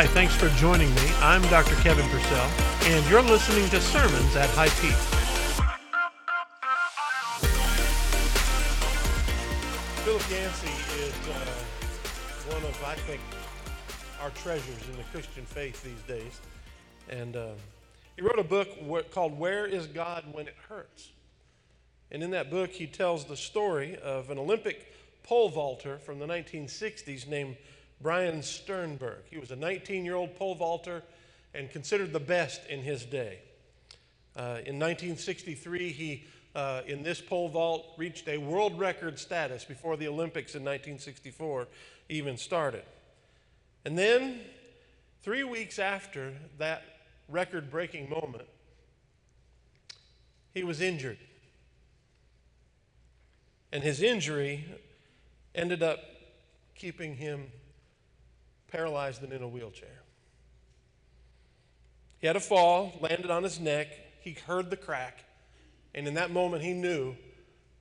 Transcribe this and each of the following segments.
Hi, thanks for joining me. I'm Dr. Kevin Purcell, and you're listening to Sermons at High Peak. Philip Yancey is uh, one of, I think, our treasures in the Christian faith these days. And uh, he wrote a book called Where is God When It Hurts? And in that book, he tells the story of an Olympic pole vaulter from the 1960s named Brian Sternberg. He was a 19 year old pole vaulter and considered the best in his day. Uh, in 1963, he, uh, in this pole vault, reached a world record status before the Olympics in 1964 even started. And then, three weeks after that record breaking moment, he was injured. And his injury ended up keeping him paralyzed and in a wheelchair. He had a fall, landed on his neck. He heard the crack. And in that moment, he knew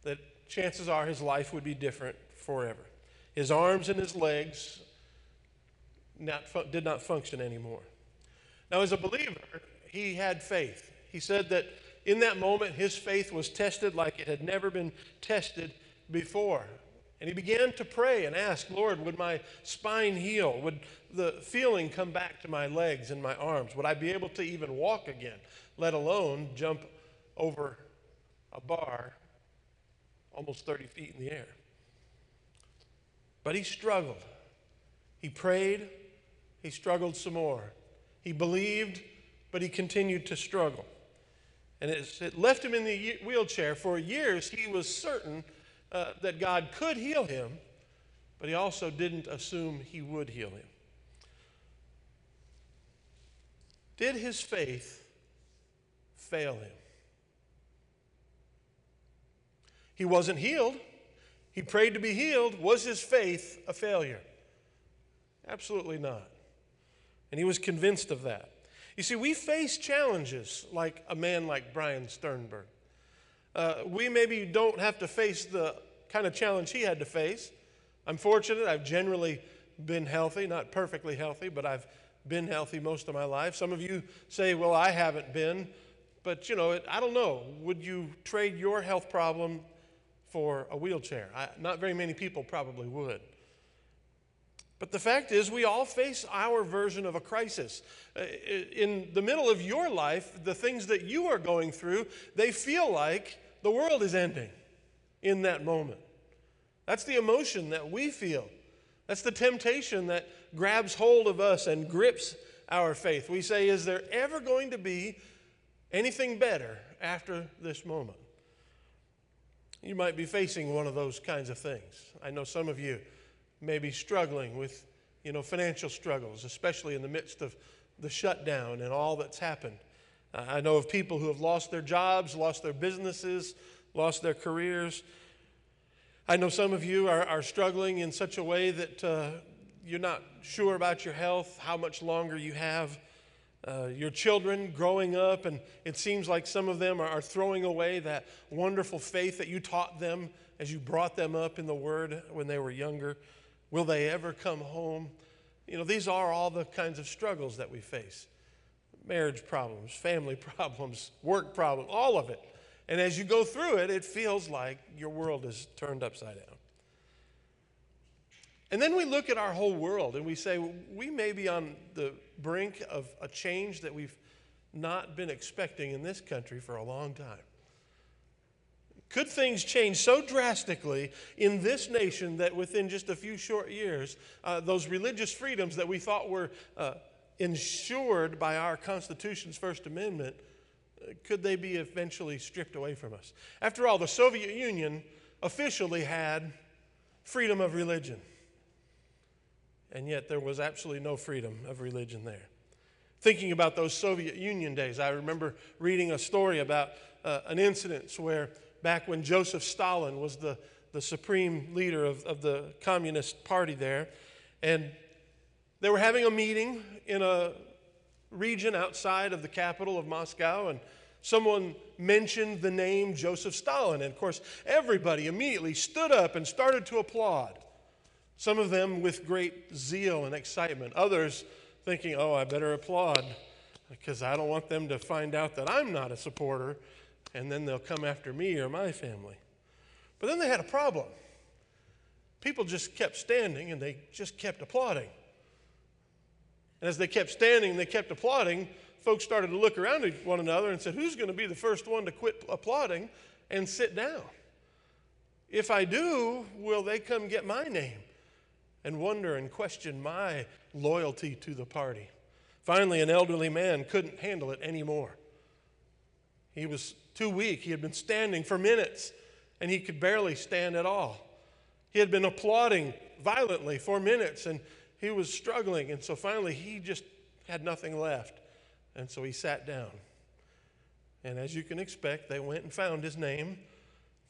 that chances are his life would be different forever. His arms and his legs not did not function anymore. Now, as a believer, he had faith. He said that in that moment, his faith was tested like it had never been tested before. And he began to pray and ask, Lord, would my spine heal? Would the feeling come back to my legs and my arms? Would I be able to even walk again, let alone jump over a bar almost 30 feet in the air? But he struggled. He prayed, he struggled some more. He believed, but he continued to struggle. And it left him in the wheelchair. For years, he was certain uh, that God could heal him, but he also didn't assume he would heal him. Did his faith fail him? He wasn't healed. He prayed to be healed. Was his faith a failure? Absolutely not. And he was convinced of that. You see, we face challenges like a man like Brian Sternberg. Uh, we maybe don't have to face the kind of challenge he had to face. I'm fortunate. I've generally been healthy, not perfectly healthy, but I've been healthy most of my life. Some of you say, well, I haven't been. But, you know, I don't know. Would you trade your health problem for a wheelchair? I, not very many people probably would. But the fact is, we all face our version of a crisis. Uh, in the middle of your life, the things that you are going through, they feel like the world is ending in that moment. That's the emotion that we feel. That's the temptation that grabs hold of us and grips our faith. We say, Is there ever going to be anything better after this moment? You might be facing one of those kinds of things. I know some of you may be struggling with, you know, financial struggles, especially in the midst of the shutdown and all that's happened. I know of people who have lost their jobs, lost their businesses, lost their careers. I know some of you are, are struggling in such a way that uh, you're not sure about your health, how much longer you have. Uh, your children growing up, and it seems like some of them are, are throwing away that wonderful faith that you taught them as you brought them up in the Word when they were younger. Will they ever come home? You know, these are all the kinds of struggles that we face marriage problems, family problems, work problems, all of it. And as you go through it, it feels like your world is turned upside down. And then we look at our whole world and we say, we may be on the brink of a change that we've not been expecting in this country for a long time. Could things change so drastically in this nation that within just a few short years, uh, those religious freedoms that we thought were uh, ensured by our Constitution's First Amendment could they be eventually stripped away from us? After all, the Soviet Union officially had freedom of religion, and yet there was absolutely no freedom of religion there. Thinking about those Soviet Union days, I remember reading a story about uh, an incident where back when Joseph Stalin was the, the supreme leader of, of the Communist Party there, and they were having a meeting in a region outside of the capital of Moscow, and someone mentioned the name Joseph Stalin. And of course, everybody immediately stood up and started to applaud. Some of them with great zeal and excitement, others thinking, oh, I better applaud because I don't want them to find out that I'm not a supporter and then they'll come after me or my family. But then they had a problem. People just kept standing and they just kept applauding. And as they kept standing and they kept applauding, folks started to look around at one another and said, Who's going to be the first one to quit applauding and sit down? If I do, will they come get my name and wonder and question my loyalty to the party? Finally, an elderly man couldn't handle it anymore. He was too weak. He had been standing for minutes and he could barely stand at all. He had been applauding violently for minutes and he was struggling. And so finally, he just had nothing left. And so he sat down. And as you can expect, they went and found his name,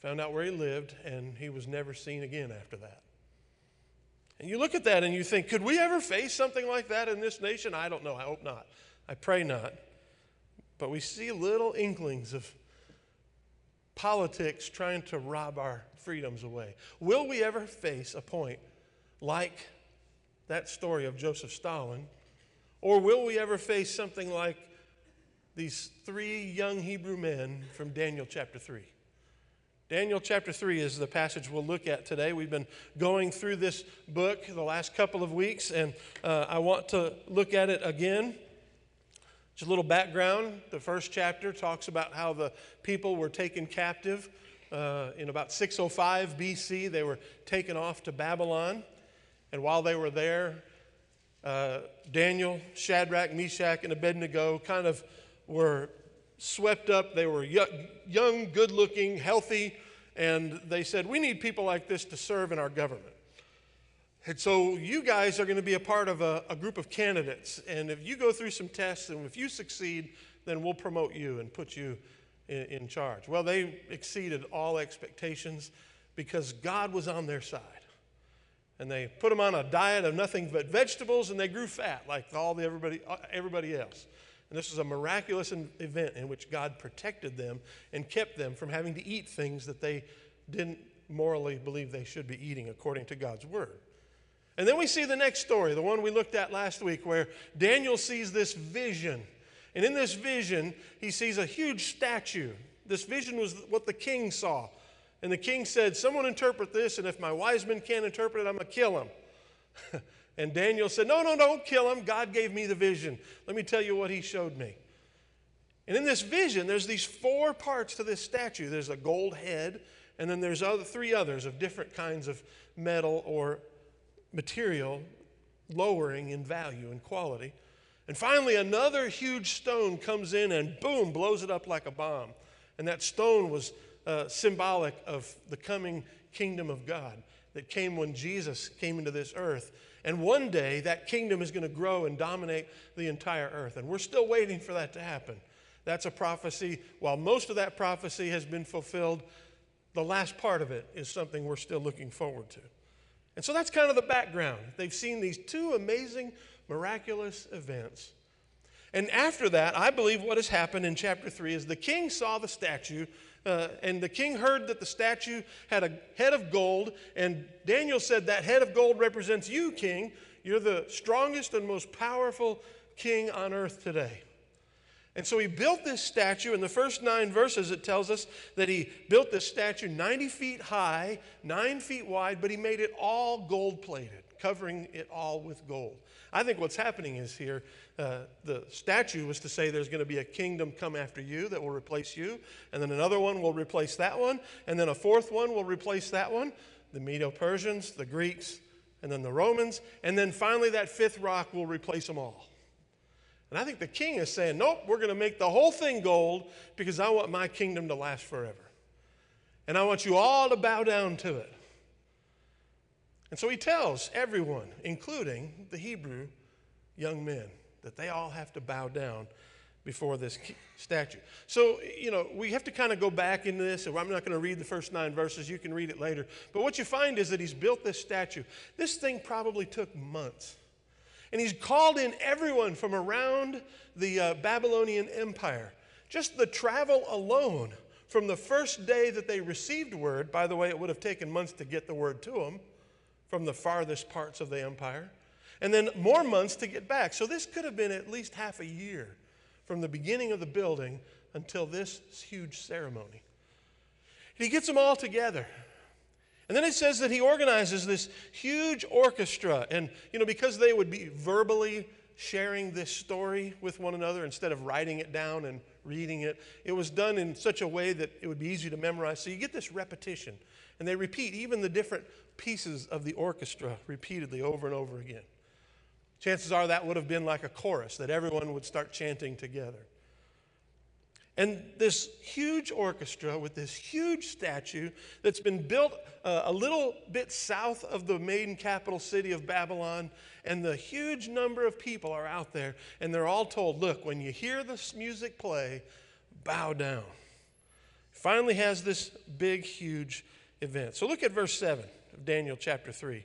found out where he lived, and he was never seen again after that. And you look at that and you think, could we ever face something like that in this nation? I don't know. I hope not. I pray not. But we see little inklings of politics trying to rob our freedoms away. Will we ever face a point like that story of Joseph Stalin? Or will we ever face something like these three young Hebrew men from Daniel chapter 3? Daniel chapter 3 is the passage we'll look at today. We've been going through this book the last couple of weeks, and uh, I want to look at it again. Just a little background. The first chapter talks about how the people were taken captive uh, in about 605 BC. They were taken off to Babylon, and while they were there, uh, Daniel, Shadrach, Meshach, and Abednego kind of were swept up. They were young, good looking, healthy, and they said, We need people like this to serve in our government. And so you guys are going to be a part of a, a, group of candidates. And if you go through some tests and if you succeed, then we'll promote you and put you in, in charge. Well, they exceeded all expectations because God was on their side. And they put them on a diet of nothing but vegetables and they grew fat like all the everybody, uh, everybody else. And this was a miraculous event in which God protected them and kept them from having to eat things that they didn't morally believe they should be eating according to God's word. And then we see the next story, the one we looked at last week, where Daniel sees this vision. And in this vision, he sees a huge statue. This vision was what the king saw. And the king said, Someone interpret this, and if my wise men can't interpret it, I'm going to kill him. And Daniel said, No, no, don't kill him. God gave me the vision. Let me tell you what he showed me. And in this vision, there's these four parts to this statue there's a gold head, and then there's other, three others of different kinds of metal or material lowering in value and quality. And finally, another huge stone comes in and boom, blows it up like a bomb. And that stone was uh, symbolic of the coming kingdom of God that came when Jesus came into this earth and one day, that kingdom is going to grow and dominate the entire earth. And we're still waiting for that to happen. That's a prophecy. While most of that prophecy has been fulfilled, the last part of it is something we're still looking forward to. And so that's kind of the background. They've seen these two amazing, miraculous events. And after that, I believe what has happened in chapter 3 is the king saw the statue uh, and the king heard that the statue had a head of gold, and Daniel said, That head of gold represents you, king. You're the strongest and most powerful king on earth today. And so he built this statue. In the first nine verses, it tells us that he built this statue 90 feet high, nine feet wide, but he made it all gold plated, covering it all with gold. I think what's happening is here uh, the statue was to say there's going to be a kingdom come after you that will replace you, and then another one will replace that one, and then a fourth one will replace that one the Medo Persians, the Greeks, and then the Romans, and then finally that fifth rock will replace them all. And I think the king is saying, Nope, we're going to make the whole thing gold because I want my kingdom to last forever. And I want you all to bow down to it. And so he tells everyone, including the Hebrew young men, that they all have to bow down before this statue. So, you know, we have to kind of go back into this. I'm not going to read the first nine verses. You can read it later. But what you find is that he's built this statue. This thing probably took months. And he's called in everyone from around the uh, Babylonian Empire. Just the travel alone from the first day that they received word, by the way, it would have taken months to get the word to them from the farthest parts of the empire. and then more months to get back. So this could have been at least half a year from the beginning of the building until this huge ceremony. He gets them all together. And then it says that he organizes this huge orchestra. And, you know, because they would be verbally sharing this story with one another instead of writing it down and reading it, it was done in such a way that it would be easy to memorize. So you get this repetition. And they repeat even the different pieces of the orchestra repeatedly over and over again. Chances are that would have been like a chorus that everyone would start chanting together. And this huge orchestra with this huge statue that's been built uh, a little bit south of the main capital city of Babylon, and the huge number of people are out there, and they're all told, Look, when you hear this music play, bow down. Finally, has this big, huge event. So look at verse 7 of Daniel chapter 3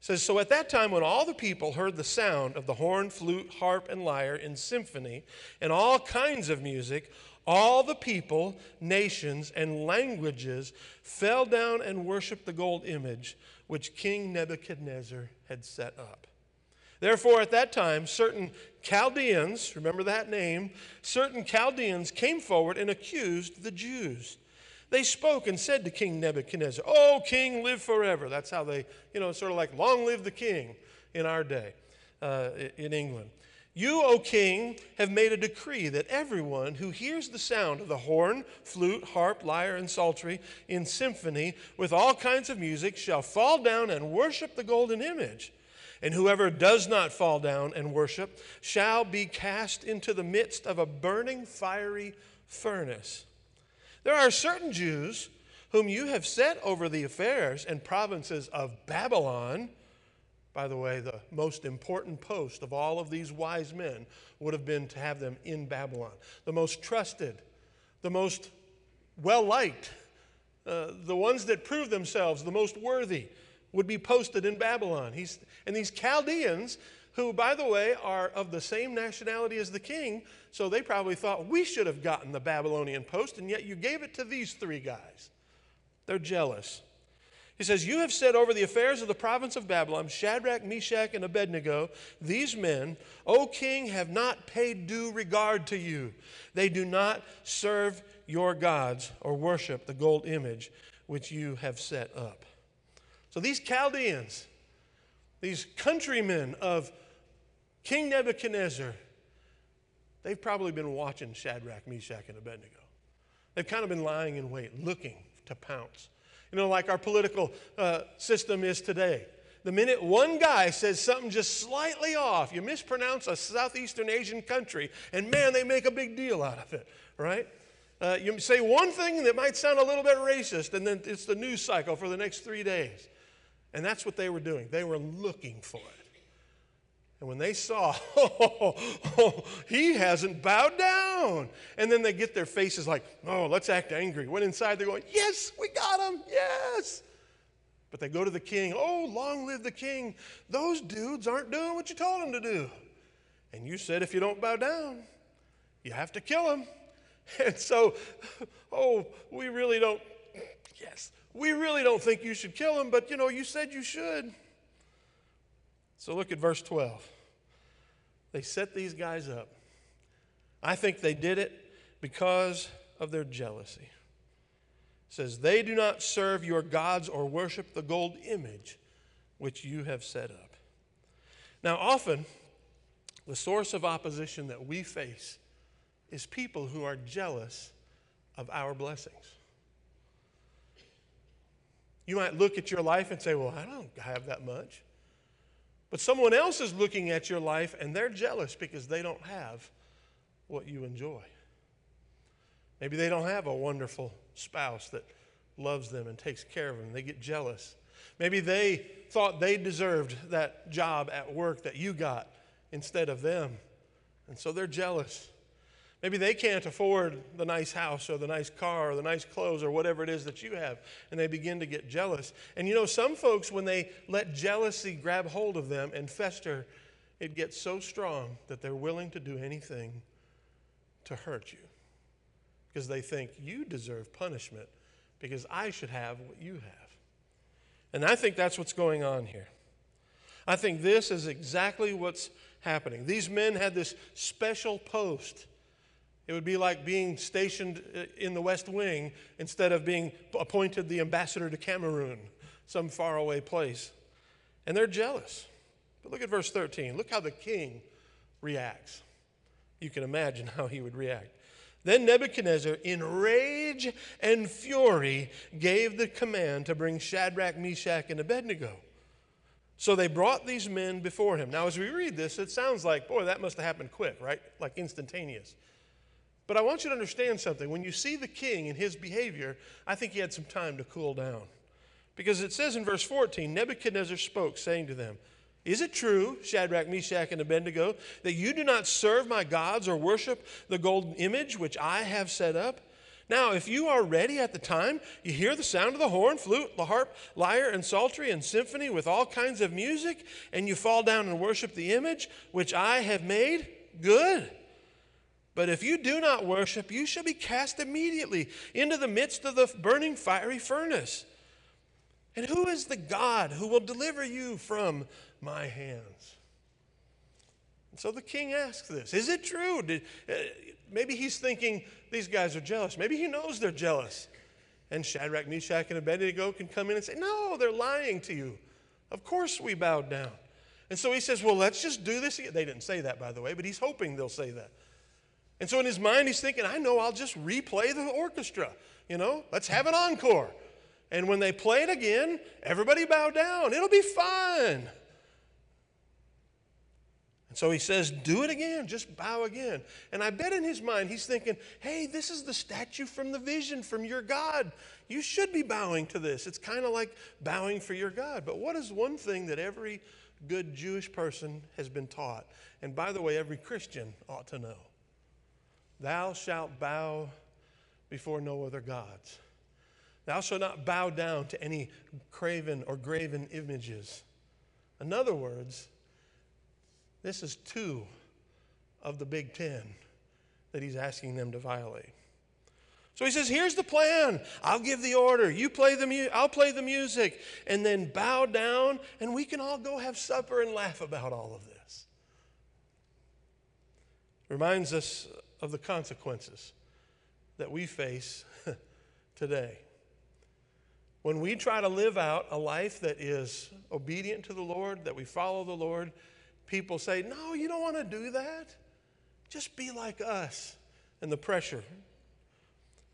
says, So at that time, when all the people heard the sound of the horn, flute, harp, and lyre in symphony and all kinds of music, all the people, nations, and languages fell down and worshiped the gold image which King Nebuchadnezzar had set up. Therefore, at that time, certain Chaldeans, remember that name, certain Chaldeans came forward and accused the Jews they spoke and said to King Nebuchadnezzar, Oh, king, live forever. That's how they, you know, sort of like, long live the king in our day uh, in England. You, O king, have made a decree that everyone who hears the sound of the horn, flute, harp, lyre, and psaltery in symphony with all kinds of music shall fall down and worship the golden image. And whoever does not fall down and worship shall be cast into the midst of a burning fiery furnace. There are certain Jews whom you have set over the affairs and provinces of Babylon. By the way, the most important post of all of these wise men would have been to have them in Babylon. The most trusted, the most well liked, uh, the ones that prove themselves the most worthy would be posted in Babylon. He's, and these Chaldeans who, by the way, are of the same nationality as the king. So they probably thought, we should have gotten the Babylonian post, and yet you gave it to these three guys. They're jealous. He says, You have set over the affairs of the province of Babylon Shadrach, Meshach, and Abednego. These men, O king, have not paid due regard to you. They do not serve your gods or worship the gold image which you have set up. So these Chaldeans, these countrymen of King Nebuchadnezzar, they've probably been watching Shadrach, Meshach, and Abednego. They've kind of been lying in wait, looking to pounce. You know, like our political uh, system is today. The minute one guy says something just slightly off, you mispronounce a Southeastern Asian country, and man, they make a big deal out of it, right? Uh, you say one thing that might sound a little bit racist, and then it's the news cycle for the next three days. And that's what they were doing. They were looking for it. And when they saw, oh, oh, he hasn't bowed down. And then they get their faces like, oh, let's act angry. When inside they're going, yes, we got him, yes. But they go to the king, oh, long live the king. Those dudes aren't doing what you told them to do. And you said if you don't bow down, you have to kill them. And so, oh, we really don't, yes, we really don't think you should kill them, but you know, you said you should. So look at verse 12. They set these guys up. I think they did it because of their jealousy. It says, They do not serve your gods or worship the gold image which you have set up. Now, often, the source of opposition that we face is people who are jealous of our blessings. You might look at your life and say, Well, I don't have that much. But someone else is looking at your life and they're jealous because they don't have what you enjoy. Maybe they don't have a wonderful spouse that loves them and takes care of them. They get jealous. Maybe they thought they deserved that job at work that you got instead of them. And so they're jealous. Maybe they can't afford the nice house or the nice car or the nice clothes or whatever it is that you have, and they begin to get jealous. And you know, some folks, when they let jealousy grab hold of them and fester, it gets so strong that they're willing to do anything to hurt you because they think you deserve punishment because I should have what you have. And I think that's what's going on here. I think this is exactly what's happening. These men had this special post. It would be like being stationed uh, in the West Wing instead of being appointed the ambassador to Cameroon, some faraway place. And they're jealous. But look at verse 13. Look how the king reacts. You can imagine how he would react. Then Nebuchadnezzar, in rage and fury, gave the command to bring Shadrach, Meshach, and Abednego. So they brought these men before him. Now, as we read this, it sounds like, boy, that must have happened quick, right? Like instantaneous. But I want you to understand something. When you see the king and his behavior, I think he had some time to cool down. Because it says in verse 14 Nebuchadnezzar spoke, saying to them, Is it true, Shadrach, Meshach, and Abednego, that you do not serve my gods or worship the golden image which I have set up? Now, if you are ready at the time, you hear the sound of the horn, flute, the harp, lyre, and psaltery, and symphony with all kinds of music, and you fall down and worship the image which I have made, good. But if you do not worship, you shall be cast immediately into the midst of the burning fiery furnace. And who is the God who will deliver you from my hands? And so the king asks this Is it true? Did, uh, maybe he's thinking, these guys are jealous. Maybe he knows they're jealous. And Shadrach, Meshach, and Abednego can come in and say, No, they're lying to you. Of course we bowed down. And so he says, Well, let's just do this. They didn't say that, by the way, but he's hoping they'll say that. And so in his mind, he's thinking, I know I'll just replay the orchestra. You know, let's have an encore. And when they play it again, everybody bow down. It'll be fine. And so he says, Do it again, just bow again. And I bet in his mind he's thinking, Hey, this is the statue from the vision from your God. You should be bowing to this. It's kind of like bowing for your God. But what is one thing that every good Jewish person has been taught? And by the way, every Christian ought to know Thou shalt bow before no other gods. Thou shalt not bow down to any craven or graven images. In other words, this is two of the big ten that he's asking them to violate. So he says, "Here's the plan. I'll give the order. You play the mu- I'll play the music, and then bow down, and we can all go have supper and laugh about all of this." Reminds us of the consequences that we face today. When we try to live out a life that is obedient to the Lord, that we follow the Lord, people say, No, you don't want to do that. Just be like us. And the pressure.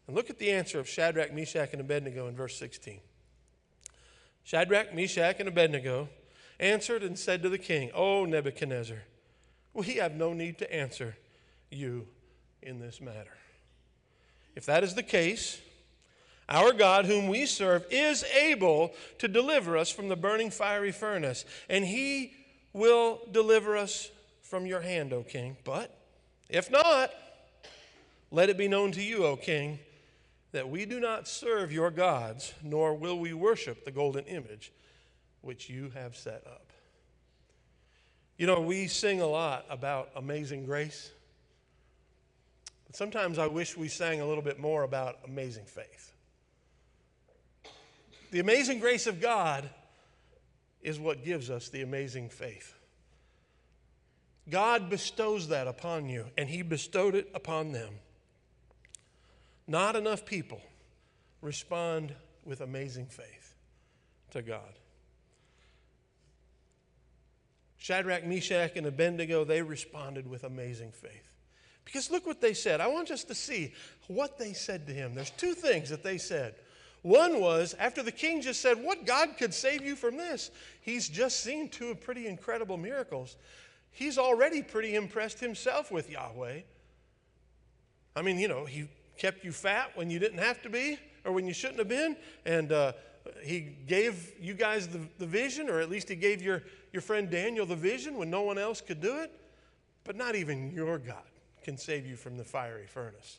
And look at the answer of Shadrach, Meshach, and Abednego in verse 16. Shadrach, Meshach, and Abednego answered and said to the king, O Nebuchadnezzar, we have no need to answer you in this matter. If that is the case, our God, whom we serve, is able to deliver us from the burning fiery furnace, and he will deliver us from your hand, O king. But if not, let it be known to you, O king, that we do not serve your gods, nor will we worship the golden image which you have set up. You know, we sing a lot about amazing grace. Sometimes I wish we sang a little bit more about amazing faith. The amazing grace of God is what gives us the amazing faith. God bestows that upon you, and He bestowed it upon them. Not enough people respond with amazing faith to God. Shadrach, Meshach, and Abednego, they responded with amazing faith. Because look what they said. I want us to see what they said to him. There's two things that they said. One was after the king just said, What God could save you from this? He's just seen two pretty incredible miracles. He's already pretty impressed himself with Yahweh. I mean, you know, he kept you fat when you didn't have to be or when you shouldn't have been. And uh, he gave you guys the, the vision, or at least he gave your, your friend Daniel the vision when no one else could do it. But not even your God can save you from the fiery furnace.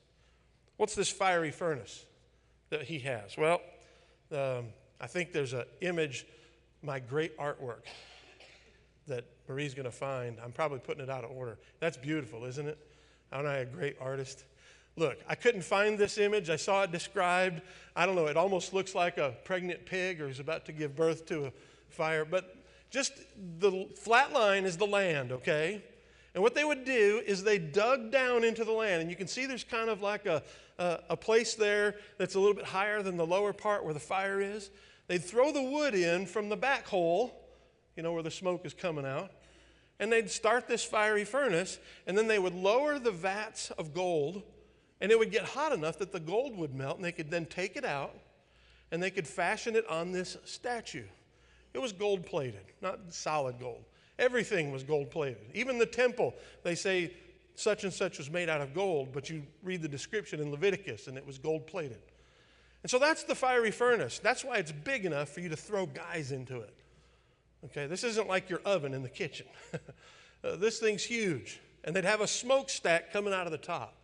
What's this fiery furnace? that he has? Well, um, I think there's an image, my great artwork, that Marie's going to find. I'm probably putting it out of order. That's beautiful, isn't it? Aren't I a great artist? Look, I couldn't find this image. I saw it described. I don't know, it almost looks like a pregnant pig or is about to give birth to a fire. But just the flat line is the land, okay? And what they would do is they dug down into the land, and you can see there's kind of like a, a, a, place there that's a little bit higher than the lower part where the fire is. They'd throw the wood in from the back hole, you know, where the smoke is coming out, and they'd start this fiery furnace, and then they would lower the vats of gold, and it would get hot enough that the gold would melt, and they could then take it out, and they could fashion it on this statue. It was gold plated, not solid gold. Everything was gold plated. Even the temple, they say such and such was made out of gold, but you read the description in Leviticus and it was gold plated. And so that's the fiery furnace. That's why it's big enough for you to throw guys into it. Okay, this isn't like your oven in the kitchen. uh, this thing's huge. And they'd have a smokestack coming out of the top.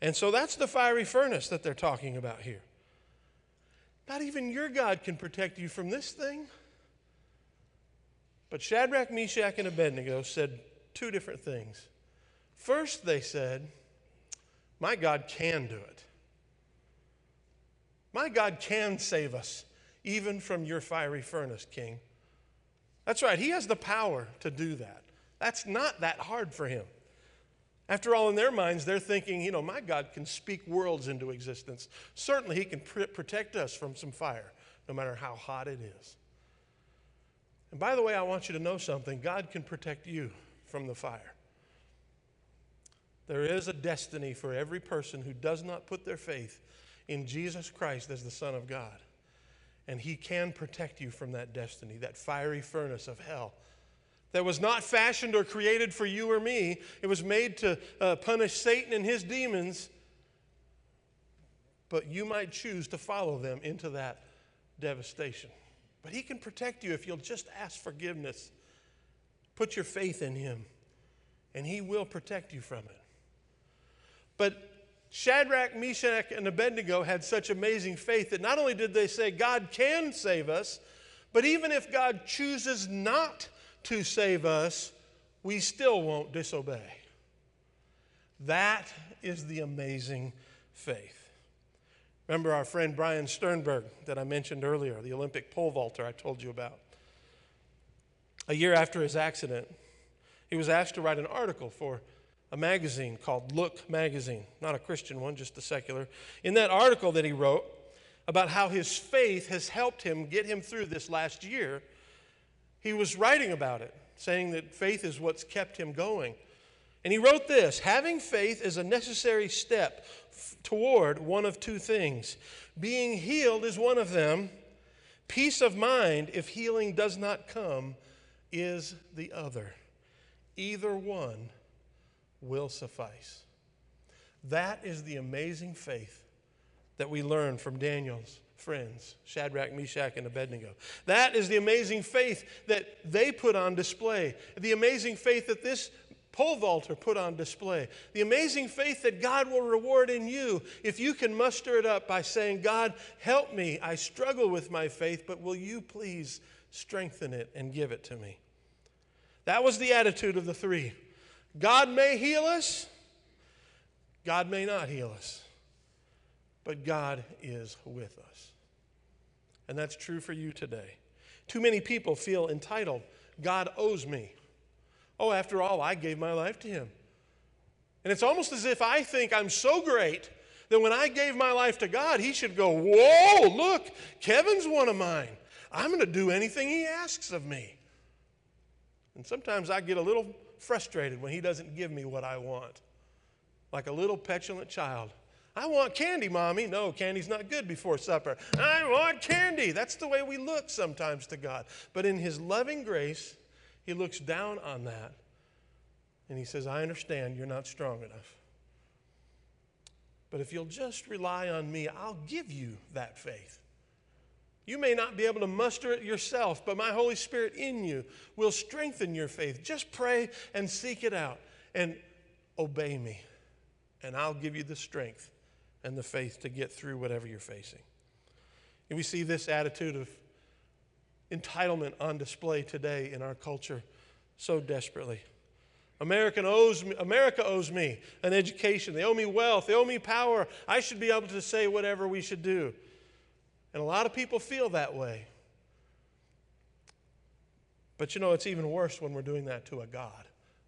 And so that's the fiery furnace that they're talking about here. Not even your God can protect you from this thing. But Shadrach, Meshach, and Abednego said two different things. First, they said, My God can do it. My God can save us, even from your fiery furnace, King. That's right, He has the power to do that. That's not that hard for Him. After all, in their minds, they're thinking, you know, my God can speak worlds into existence. Certainly, He can pr- protect us from some fire, no matter how hot it is. And by the way, I want you to know something God can protect you from the fire. There is a destiny for every person who does not put their faith in Jesus Christ as the Son of God. And He can protect you from that destiny, that fiery furnace of hell that was not fashioned or created for you or me. It was made to uh, punish Satan and his demons. But you might choose to follow them into that devastation. But he can protect you if you'll just ask forgiveness. Put your faith in him, and he will protect you from it. But Shadrach, Meshach, and Abednego had such amazing faith that not only did they say, God can save us, but even if God chooses not to save us, we still won't disobey. That is the amazing faith. Remember our friend Brian Sternberg that I mentioned earlier, the Olympic pole vaulter I told you about. A year after his accident, he was asked to write an article for a magazine called Look Magazine, not a Christian one, just a secular. In that article that he wrote about how his faith has helped him get him through this last year, he was writing about it, saying that faith is what's kept him going. And he wrote this Having faith is a necessary step f- toward one of two things. Being healed is one of them. Peace of mind, if healing does not come, is the other. Either one will suffice. That is the amazing faith that we learn from Daniel's friends, Shadrach, Meshach, and Abednego. That is the amazing faith that they put on display, the amazing faith that this pole vaulter put on display, the amazing faith that God will reward in you if you can muster it up by saying, God, help me. I struggle with my faith, but will you please strengthen it and give it to me? That was the attitude of the three. God may heal us, God may not heal us, but God is with us. And that's true for you today. Too many people feel entitled. God owes me. Oh, after all, I gave my life to Him. And it's almost as if I think I'm so great that when I gave my life to God, He should go, Whoa, look, Kevin's one of mine. I'm going to do anything He asks of me. And sometimes I get a little frustrated when He doesn't give me what I want, like a little petulant child. I want candy, mommy. No, candy's not good before supper. I want candy. That's the way we look sometimes to God. But in His loving grace, He looks down on that and He says, I understand you're not strong enough. But if you'll just rely on me, I'll give you that faith. You may not be able to muster it yourself, but my Holy Spirit in you will strengthen your faith. Just pray and seek it out and obey me, and I'll give you the strength and the faith to get through whatever you're facing. And we see this attitude of entitlement on display today in our culture so desperately. American owes me, America owes me an education. They owe me wealth. They owe me power. I should be able to say whatever we should do. And a lot of people feel that way. But you know, it's even worse when we're doing that to a God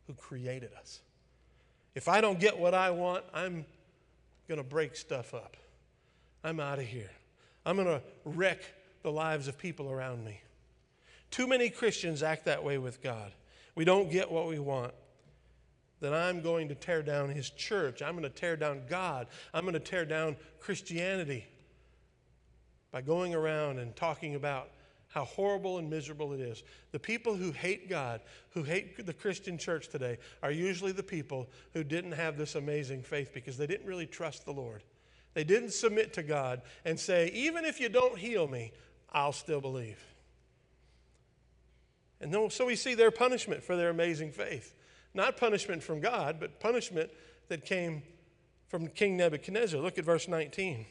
who created us. If I don't get what I want, I'm going to break stuff up. I'm out of here. I'm going to wreck the lives of people around me. Too many Christians act that way with God. We don't get what we want. Then I'm going to tear down his church. I'm going to tear down God. I'm going to tear down Christianity by going around and talking about how horrible and miserable it is. The people who hate God, who hate the Christian church today, are usually the people who didn't have this amazing faith because they didn't really trust the Lord. They didn't submit to God and say, even if you don't heal me, I'll still believe. And so we see their punishment for their amazing faith. Not punishment from God, but punishment that came from King Nebuchadnezzar. Look at verse 19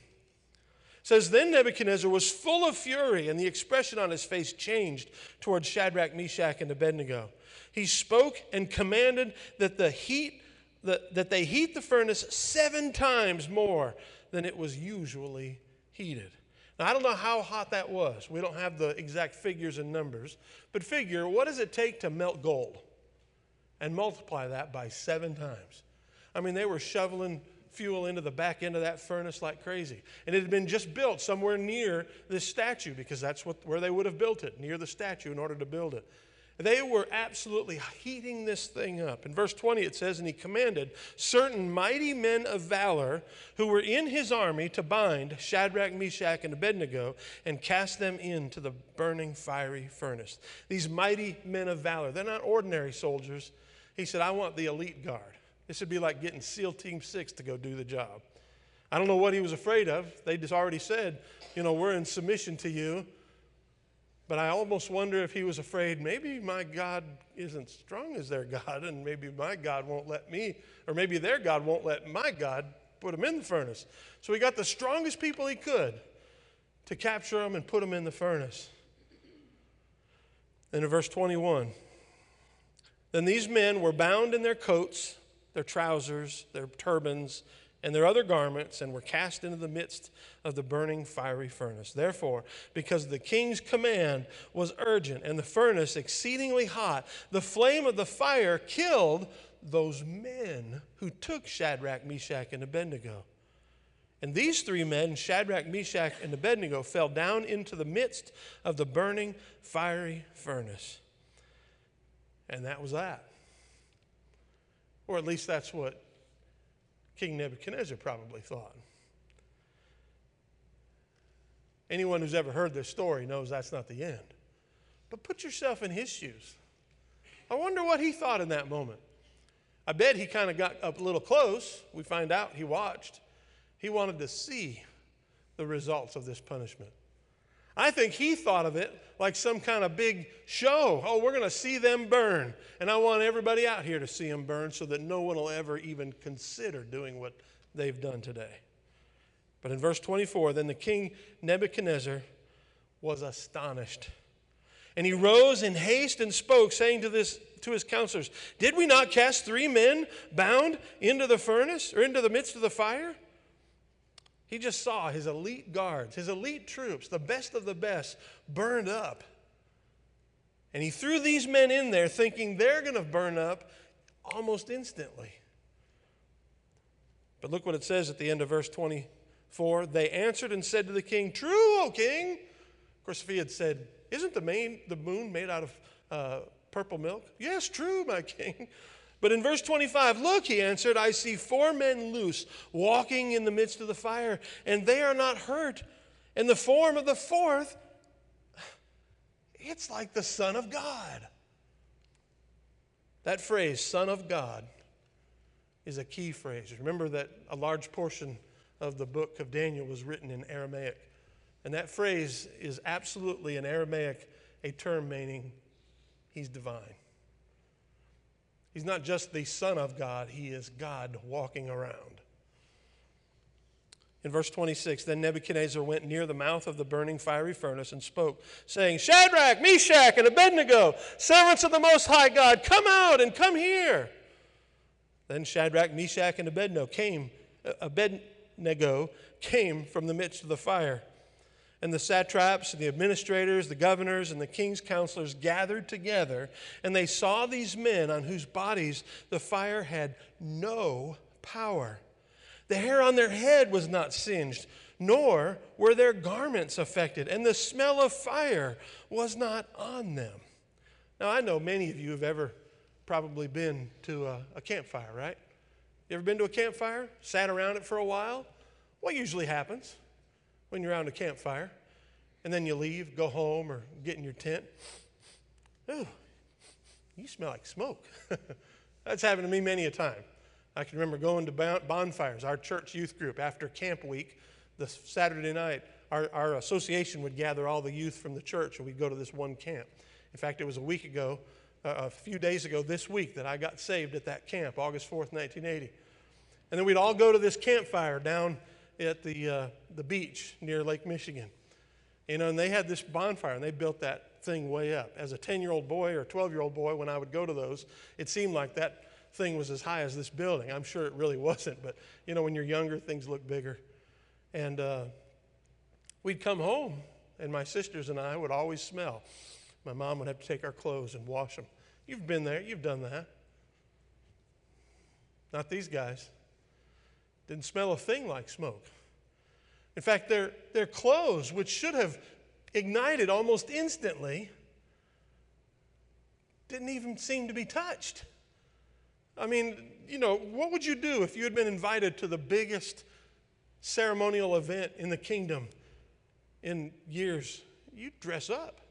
says then Nebuchadnezzar was full of fury, and the expression on his face changed towards Shadrach, Meshach, and Abednego. He spoke and commanded that the heat that, that they heat the furnace seven times more than it was usually heated. Now, I don't know how hot that was. We don't have the exact figures and numbers, but figure what does it take to melt gold? And multiply that by seven times. I mean, they were shoveling fuel into the back end of that furnace like crazy. And it had been just built somewhere near this statue because that's what, where they would have built it, near the statue in order to build it. They were absolutely heating this thing up. In verse 20, it says, And he commanded certain mighty men of valor who were in his army to bind Shadrach, Meshach, and Abednego and cast them into the burning fiery furnace. These mighty men of valor, they're not ordinary soldiers. He said, I want the elite guard. This would be like getting SEAL Team 6 to go do the job. I don't know what he was afraid of. They just already said, you know, we're in submission to you. But I almost wonder if he was afraid maybe my God isn't strong as their God, and maybe my God won't let me, or maybe their God won't let my God put them in the furnace. So he got the strongest people he could to capture them and put them in the furnace. And in verse 21, then these men were bound in their coats their trousers, their turbans, and their other garments, and were cast into the midst of the burning fiery furnace. Therefore, because the king's command was urgent and the furnace exceedingly hot, the flame of the fire killed those men who took Shadrach, Meshach, and Abednego. And these three men, Shadrach, Meshach, and Abednego, fell down into the midst of the burning fiery furnace. And that was that. Or at least that's what King Nebuchadnezzar probably thought. Anyone who's ever heard this story knows that's not the end. But put yourself in his shoes. I wonder what he thought in that moment. I bet he kind of got up a little close. We find out he watched. He wanted to see the results of this punishment. I think he thought of it like some kind of big show. Oh, we're going to see them burn. And I want everybody out here to see them burn so that no one will ever even consider doing what they've done today. But in verse 24, then the king Nebuchadnezzar was astonished. And he rose in haste and spoke, saying to, this, to his counselors, Did we not cast three men bound into the furnace or into the midst of the fire? He just saw his elite guards, his elite troops, the best of the best, burned up. And he threw these men in there thinking they're going to burn up almost instantly. But look what it says at the end of verse 24. They answered and said to the king, True, O king. Of course, if he had said, Isn't the, main, the moon made out of uh, purple milk? Yes, true, my king. But in verse 25, look, he answered, I see four men loose, walking in the midst of the fire, and they are not hurt. And the form of the fourth, it's like the Son of God. That phrase, Son of God, is a key phrase. Remember that a large portion of the book of Daniel was written in Aramaic. And that phrase is absolutely in Aramaic a term meaning he's divine. He's not just the Son of God, he is God walking around. In verse 26, then Nebuchadnezzar went near the mouth of the burning fiery furnace and spoke, saying, Shadrach, Meshach, and Abednego, servants of the Most High God, come out and come here. Then Shadrach, Meshach, and Abednego came, Abednego came from the midst of the fire. And the satraps, and the administrators, the governors, and the king's counselors gathered together, and they saw these men on whose bodies the fire had no power. The hair on their head was not singed, nor were their garments affected, and the smell of fire was not on them. Now, I know many of you have ever probably been to a, a campfire, right? You ever been to a campfire? Sat around it for a while? What usually happens? When you're around a campfire, and then you leave, go home, or get in your tent. Oh, you smell like smoke. That's happened to me many a time. I can remember going to bonfires. Our church youth group, after camp week, the Saturday night, our, our association would gather all the youth from the church, and we'd go to this one camp. In fact, it was a week ago, uh, a few days ago this week, that I got saved at that camp, August 4th, 1980. And then we'd all go to this campfire down at the, uh, the beach near Lake Michigan. You know, and they had this bonfire and they built that thing way up. As a 10 year old boy or 12 year old boy, when I would go to those, it seemed like that thing was as high as this building. I'm sure it really wasn't, but you know, when you're younger, things look bigger. And uh, we'd come home, and my sisters and I would always smell. My mom would have to take our clothes and wash them. You've been there, you've done that. Not these guys. Didn't smell a thing like smoke. In fact, their, their clothes, which should have ignited almost instantly, didn't even seem to be touched. I mean, you know, what would you do if you had been invited to the biggest ceremonial event in the kingdom in years? You'd dress up.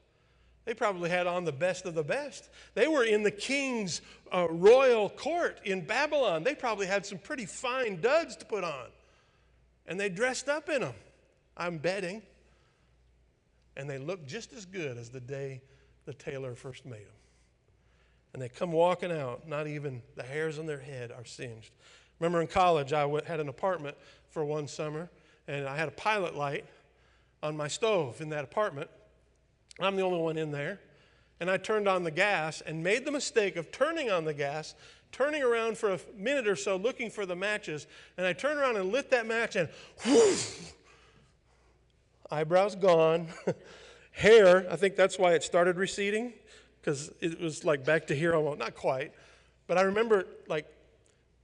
They probably had on the best of the best. They were in the king's uh, royal court in Babylon. They probably had some pretty fine duds to put on. And they dressed up in them, I'm betting. And they looked just as good as the day the tailor first made them. And they come walking out, not even the hairs on their head are singed. Remember in college, I went, had an apartment for one summer, and I had a pilot light on my stove in that apartment I'm the only one in there. And I turned on the gas and made the mistake of turning on the gas, turning around for a minute or so looking for the matches. And I turned around and lit that match, and whoosh, eyebrows gone. Hair, I think that's why it started receding, because it was like back to here almost. Not quite. But I remember like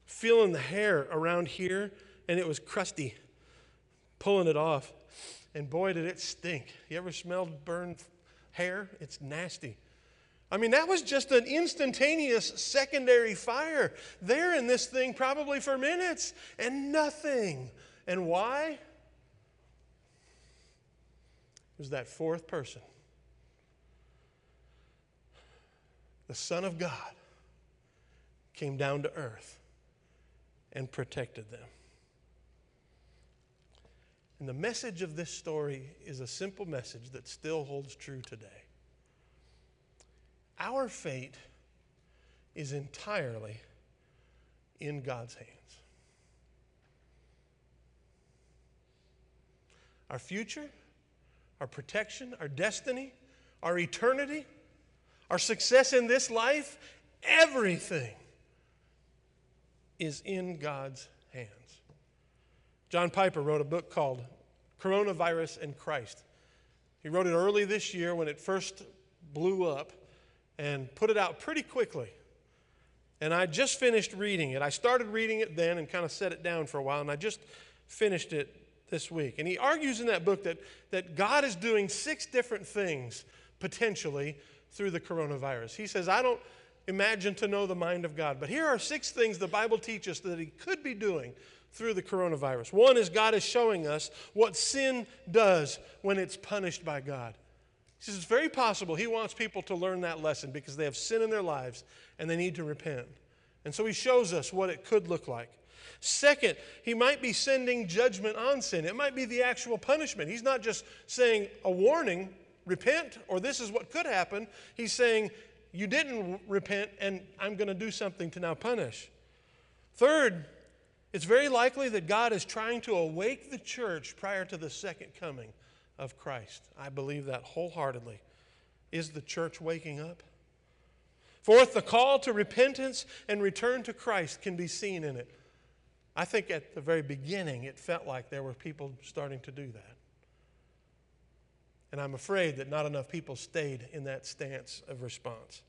feeling the hair around here, and it was crusty, pulling it off. And boy, did it stink. You ever smelled burned hair. It's nasty. I mean, that was just an instantaneous secondary fire there in this thing, probably for minutes, and nothing. And why? It was that fourth person, the Son of God, came down to earth and protected them. And the message of this story is a simple message that still holds true today. Our fate is entirely in God's hands. Our future, our protection, our destiny, our eternity, our success in this life, everything is in God's hands. John Piper wrote a book called Coronavirus and Christ. He wrote it early this year when it first blew up and put it out pretty quickly. And I just finished reading it. I started reading it then and kind of set it down for a while, and I just finished it this week. And he argues in that book that, that God is doing six different things potentially through the coronavirus. He says, I don't imagine to know the mind of God, but here are six things the Bible teaches that he could be doing through the coronavirus. One is God is showing us what sin does when it's punished by God. He says it's very possible He wants people to learn that lesson because they have sin in their lives and they need to repent. And so He shows us what it could look like. Second, He might be sending judgment on sin, it might be the actual punishment. He's not just saying a warning, repent, or this is what could happen. He's saying, You didn't repent, and I'm going to do something to now punish. Third, it's very likely that God is trying to awake the church prior to the second coming of Christ. I believe that wholeheartedly. Is the church waking up? Fourth, the call to repentance and return to Christ can be seen in it. I think at the very beginning it felt like there were people starting to do that. And I'm afraid that not enough people stayed in that stance of response.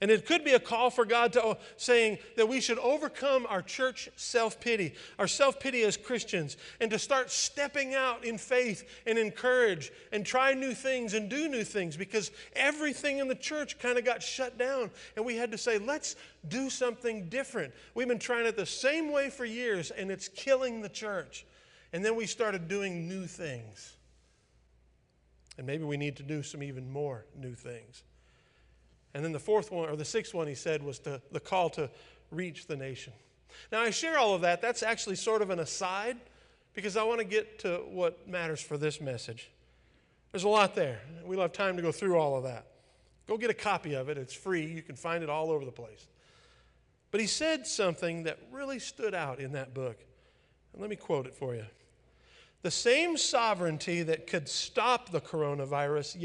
And it could be a call for God to saying that we should overcome our church self pity, our self pity as Christians, and to start stepping out in faith and encourage and try new things and do new things because everything in the church kind of got shut down. And we had to say, let's do something different. We've been trying it the same way for years, and it's killing the church. And then we started doing new things. And maybe we need to do some even more new things. And then the fourth one, or the sixth one, he said, was to, the call to reach the nation. Now, I share all of that. That's actually sort of an aside because I want to get to what matters for this message. There's a lot there. We'll have time to go through all of that. Go get a copy of it. It's free. You can find it all over the place. But he said something that really stood out in that book. And let me quote it for you. The same sovereignty that could stop the coronavirus,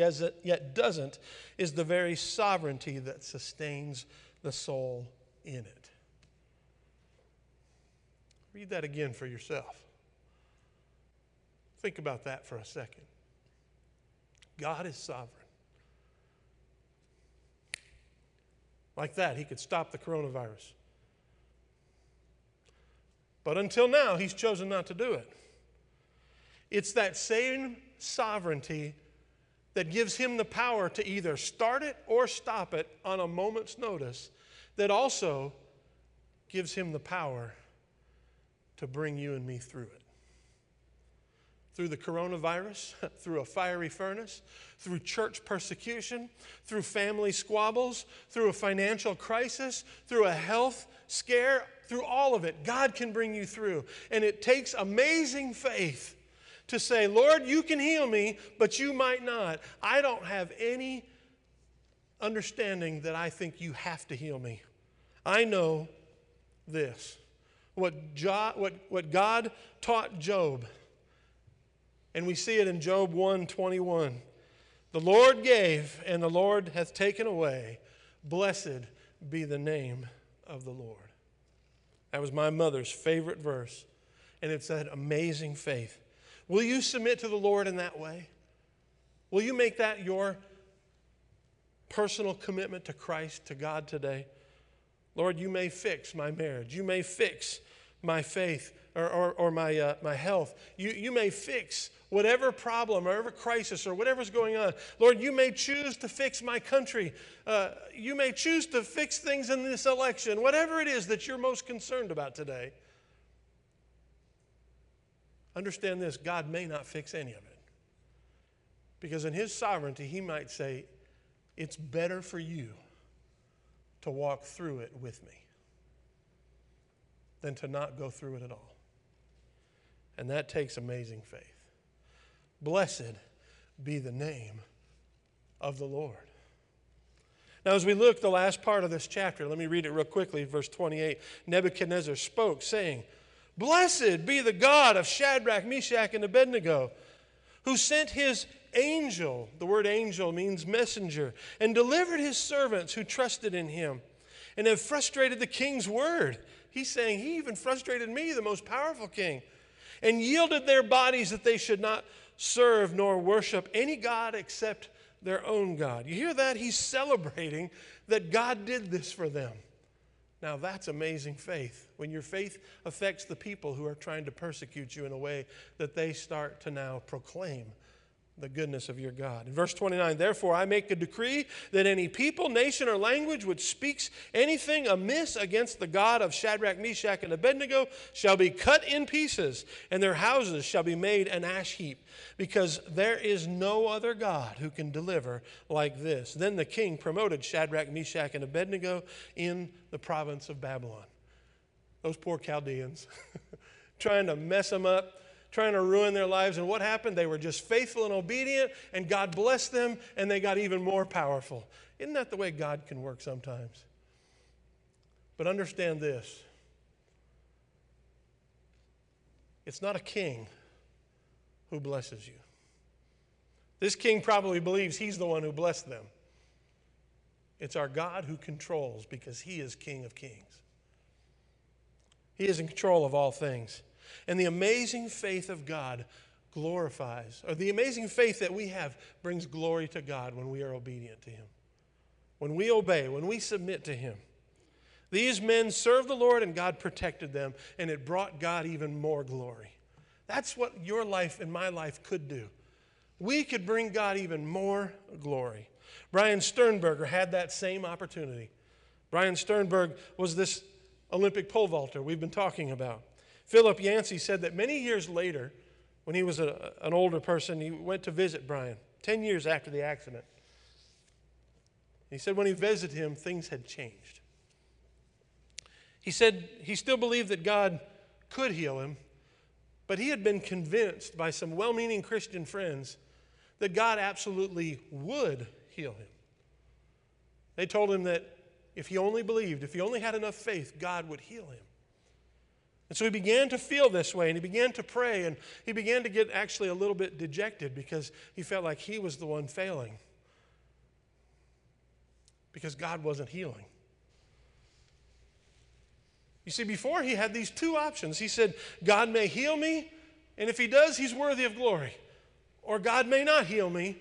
yet doesn't, is the very sovereignty that sustains the soul in it. Read that again for yourself. Think about that for a second. God is sovereign. Like that, he could stop the coronavirus. But until now, he's chosen not to do it. It's that same sovereignty that gives him the power to either start it or stop it on a moment's notice, that also gives him the power to bring you and me through it. Through the coronavirus, through a fiery furnace, through church persecution, through family squabbles, through a financial crisis, through a health scare, through all of it, God can bring you through. And it takes amazing faith to say, Lord, you can heal me, but you might not. I don't have any understanding that I think you have to heal me. I know this. What, jo- what, what God taught Job, and we see it in Job 1 21. The Lord gave, and the Lord hath taken away. Blessed be the name of the Lord. That was my mother's favorite verse. And it's that amazing faith Will you submit to the Lord in that way? Will you make that your personal commitment to Christ, to God today? Lord, you may fix my marriage. You may fix my faith or, or, or my, uh, my health. You, you may fix whatever problem or whatever crisis or whatever's going on. Lord, you may choose to fix my country. Uh, you may choose to fix things in this election, whatever it is that you're most concerned about today. Understand this God may not fix any of it. Because in His sovereignty, He might say, It's better for you to walk through it with me than to not go through it at all. And that takes amazing faith. Blessed be the name of the Lord. Now, as we look the last part of this chapter, let me read it real quickly, verse 28. Nebuchadnezzar spoke, saying, Blessed be the God of Shadrach, Meshach, and Abednego, who sent his angel, the word angel means messenger, and delivered his servants who trusted in him and have frustrated the king's word. He's saying, He even frustrated me, the most powerful king, and yielded their bodies that they should not serve nor worship any God except their own God. You hear that? He's celebrating that God did this for them. Now, that's amazing faith. When your faith affects the people who are trying to persecute you in a way that they start to now proclaim the goodness of your God. In verse 29, therefore I make a decree that any people, nation, or language which speaks anything amiss against the God of Shadrach, Meshach, and Abednego shall be cut in pieces, and their houses shall be made an ash heap, because there is no other God who can deliver like this. Then the king promoted Shadrach, Meshach, and Abednego in the province of Babylon. Those poor Chaldeans, trying to mess them up trying to ruin their lives. And what happened? They were just faithful and obedient, and God blessed them, and they got even more powerful. Isn't that the way God can work sometimes? But understand this it's not a king who blesses you. This king probably believes he's the one who blessed them. It's our God who controls because he is King of kings. He is in control of all things. And the amazing faith of God glorifies, or the amazing faith that we have brings glory to God when we are obedient to Him. When we obey, when we submit to Him. These men served the Lord and God protected them, and it brought God even more glory. That's what your life and my life could do. We could bring God even more glory. Brian Sternberg had that same opportunity. Brian Sternberg was this Olympic pole vaulter we've been talking about. Philip Yancey said that many years later, when he was a, an older person, he went to visit Brian, 10 years after the accident. He said when he visited him, things had changed. He said he still believed that God could heal him, but he had been convinced by some well meaning Christian friends that God absolutely would heal him. They told him that if he only believed, if he only had enough faith, God would heal him. And so he began to feel this way and he began to pray and he began to get actually a little bit dejected because he felt like he was the one failing because God wasn't healing. You see, before he had these two options. He said, God may heal me, and if he does, he's worthy of glory. Or God may not heal me,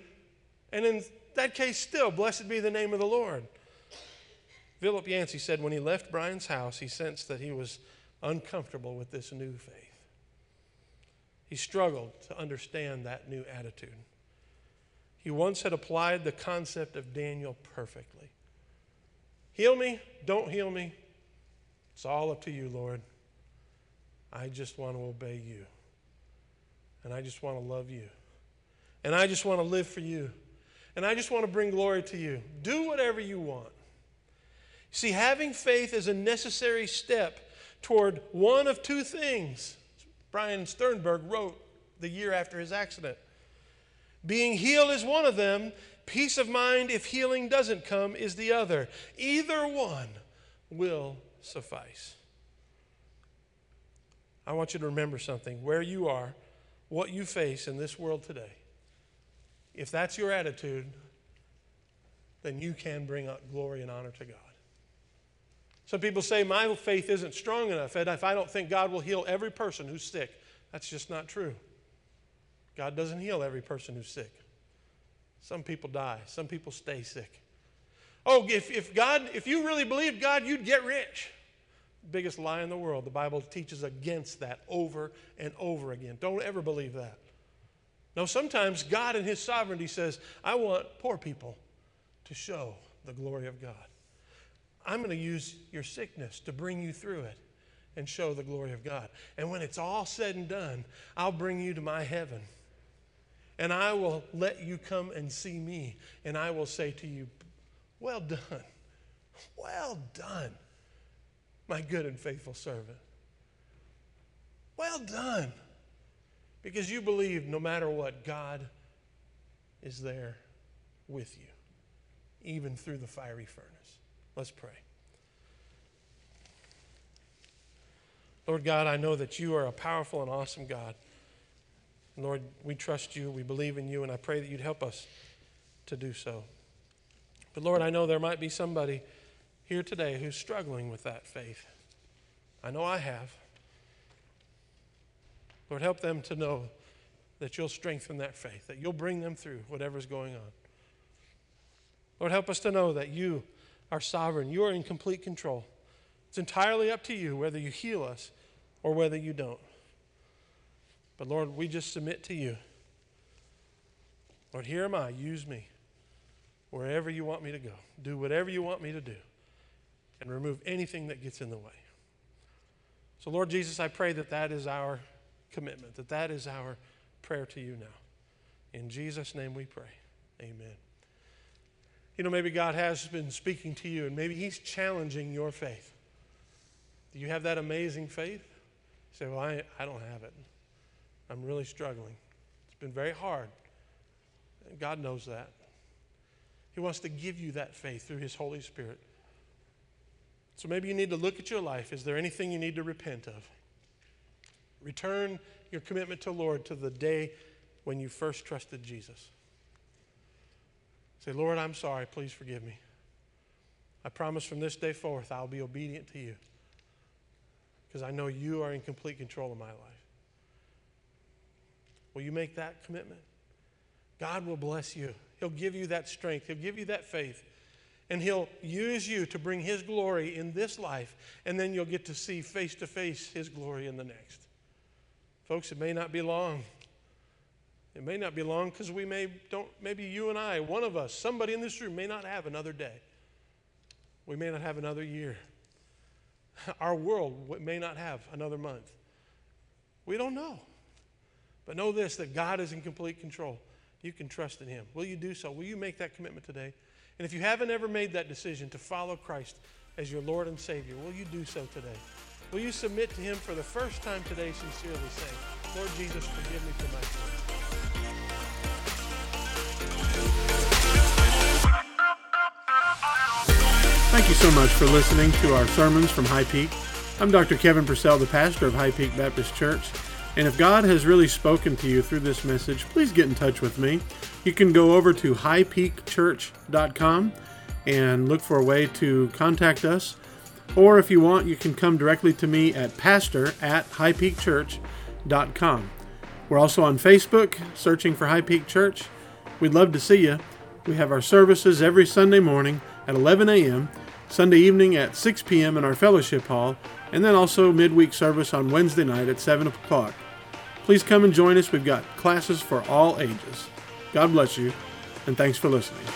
and in that case, still, blessed be the name of the Lord. Philip Yancey said when he left Brian's house, he sensed that he was uncomfortable with this new faith. He struggled to understand that new attitude. He once had applied the concept of Daniel perfectly. Heal me, don't heal me. It's all up to you, Lord. I just want to obey you. And I just want to love you. And I just want to live for you. And I just want to bring glory to you. Do whatever you want. See, having faith is a necessary step toward one of two things. Brian Sternberg wrote the year after his accident. Being healed is one of them. Peace of mind, if healing doesn't come, is the other. Either one will suffice. I want you to remember something where you are, what you face in this world today. If that's your attitude, then you can bring glory and honor to God. Some people say, My faith isn't strong enough, and if I don't think God will heal every person who's sick, that's just not true. God doesn't heal every person who's sick. Some people die, some people stay sick. Oh, if, if God, if you really believed God, you'd get rich. Biggest lie in the world. The Bible teaches against that over and over again. Don't ever believe that. No, sometimes God in His sovereignty says, I want poor people to show the glory of God. I'm going to use your sickness to bring you through it and show the glory of God. And when it's all said and done, I'll bring you to my heaven. And I will let you come and see me. And I will say to you, Well done. Well done, my good and faithful servant. Well done. Because you believe no matter what, God is there with you, even through the fiery furnace. Let's pray. Lord God, I know that you are a powerful and awesome God. Lord, we trust you, we believe in you, and I pray that you'd help us to do so. But Lord, I know there might be somebody here today who's struggling with that faith. I know I have. Lord, help them to know that you'll strengthen that faith, that you'll bring them through whatever's going on. Lord, help us to know that you are sovereign, you are in complete control. It's entirely up to you whether you heal us or whether you don't. But Lord, we just submit to you. Lord, here am I. Use me wherever you want me to go. Do whatever you want me to do and remove anything that gets in the way. So, Lord Jesus, I pray that that is our commitment, that that is our prayer to you now. In Jesus' name we pray. Amen. You know, maybe God has been speaking to you and maybe He's challenging your faith. Do you have that amazing faith? You say, Well, I, I don't have it. I'm really struggling. It's been very hard. And God knows that. He wants to give you that faith through His Holy Spirit. So maybe you need to look at your life. Is there anything you need to repent of? Return your commitment to Lord to the day when you first trusted Jesus. Say, Lord, I'm sorry. Please forgive me. I promise from this day forth I'll be obedient to you because I know you are in complete control of my life. Will you make that commitment? God will bless you. He'll give you that strength, He'll give you that faith, and He'll use you to bring His glory in this life, and then you'll get to see face to face His glory in the next. Folks, it may not be long. It may not be long because we may don't maybe you and I, one of us, somebody in this room may not have another day. We may not have another year. Our world may not have another month. We don't know. But know this that God is in complete control. You can trust in Him. Will you do so? Will you make that commitment today? And if you haven't ever made that decision to follow Christ as your Lord and Savior, will you do so today? Will you submit to Him for the first time today, sincerely saying, Lord Jesus, forgive me for my sins? You so much for listening to our sermons from High Peak. I'm Dr. Kevin Purcell, the pastor of High Peak Baptist Church. And if God has really spoken to you through this message, please get in touch with me. You can go over to highpeakchurch.com and look for a way to contact us. Or if you want, you can come directly to me at pastor at highpeakchurch.com. We're also on Facebook, searching for High Peak Church. We'd love to see you. We have our services every Sunday morning at 11 a.m., Sunday evening at 6 p.m. in our fellowship hall, and then also midweek service on Wednesday night at 7 o'clock. Please come and join us. We've got classes for all ages. God bless you, and thanks for listening.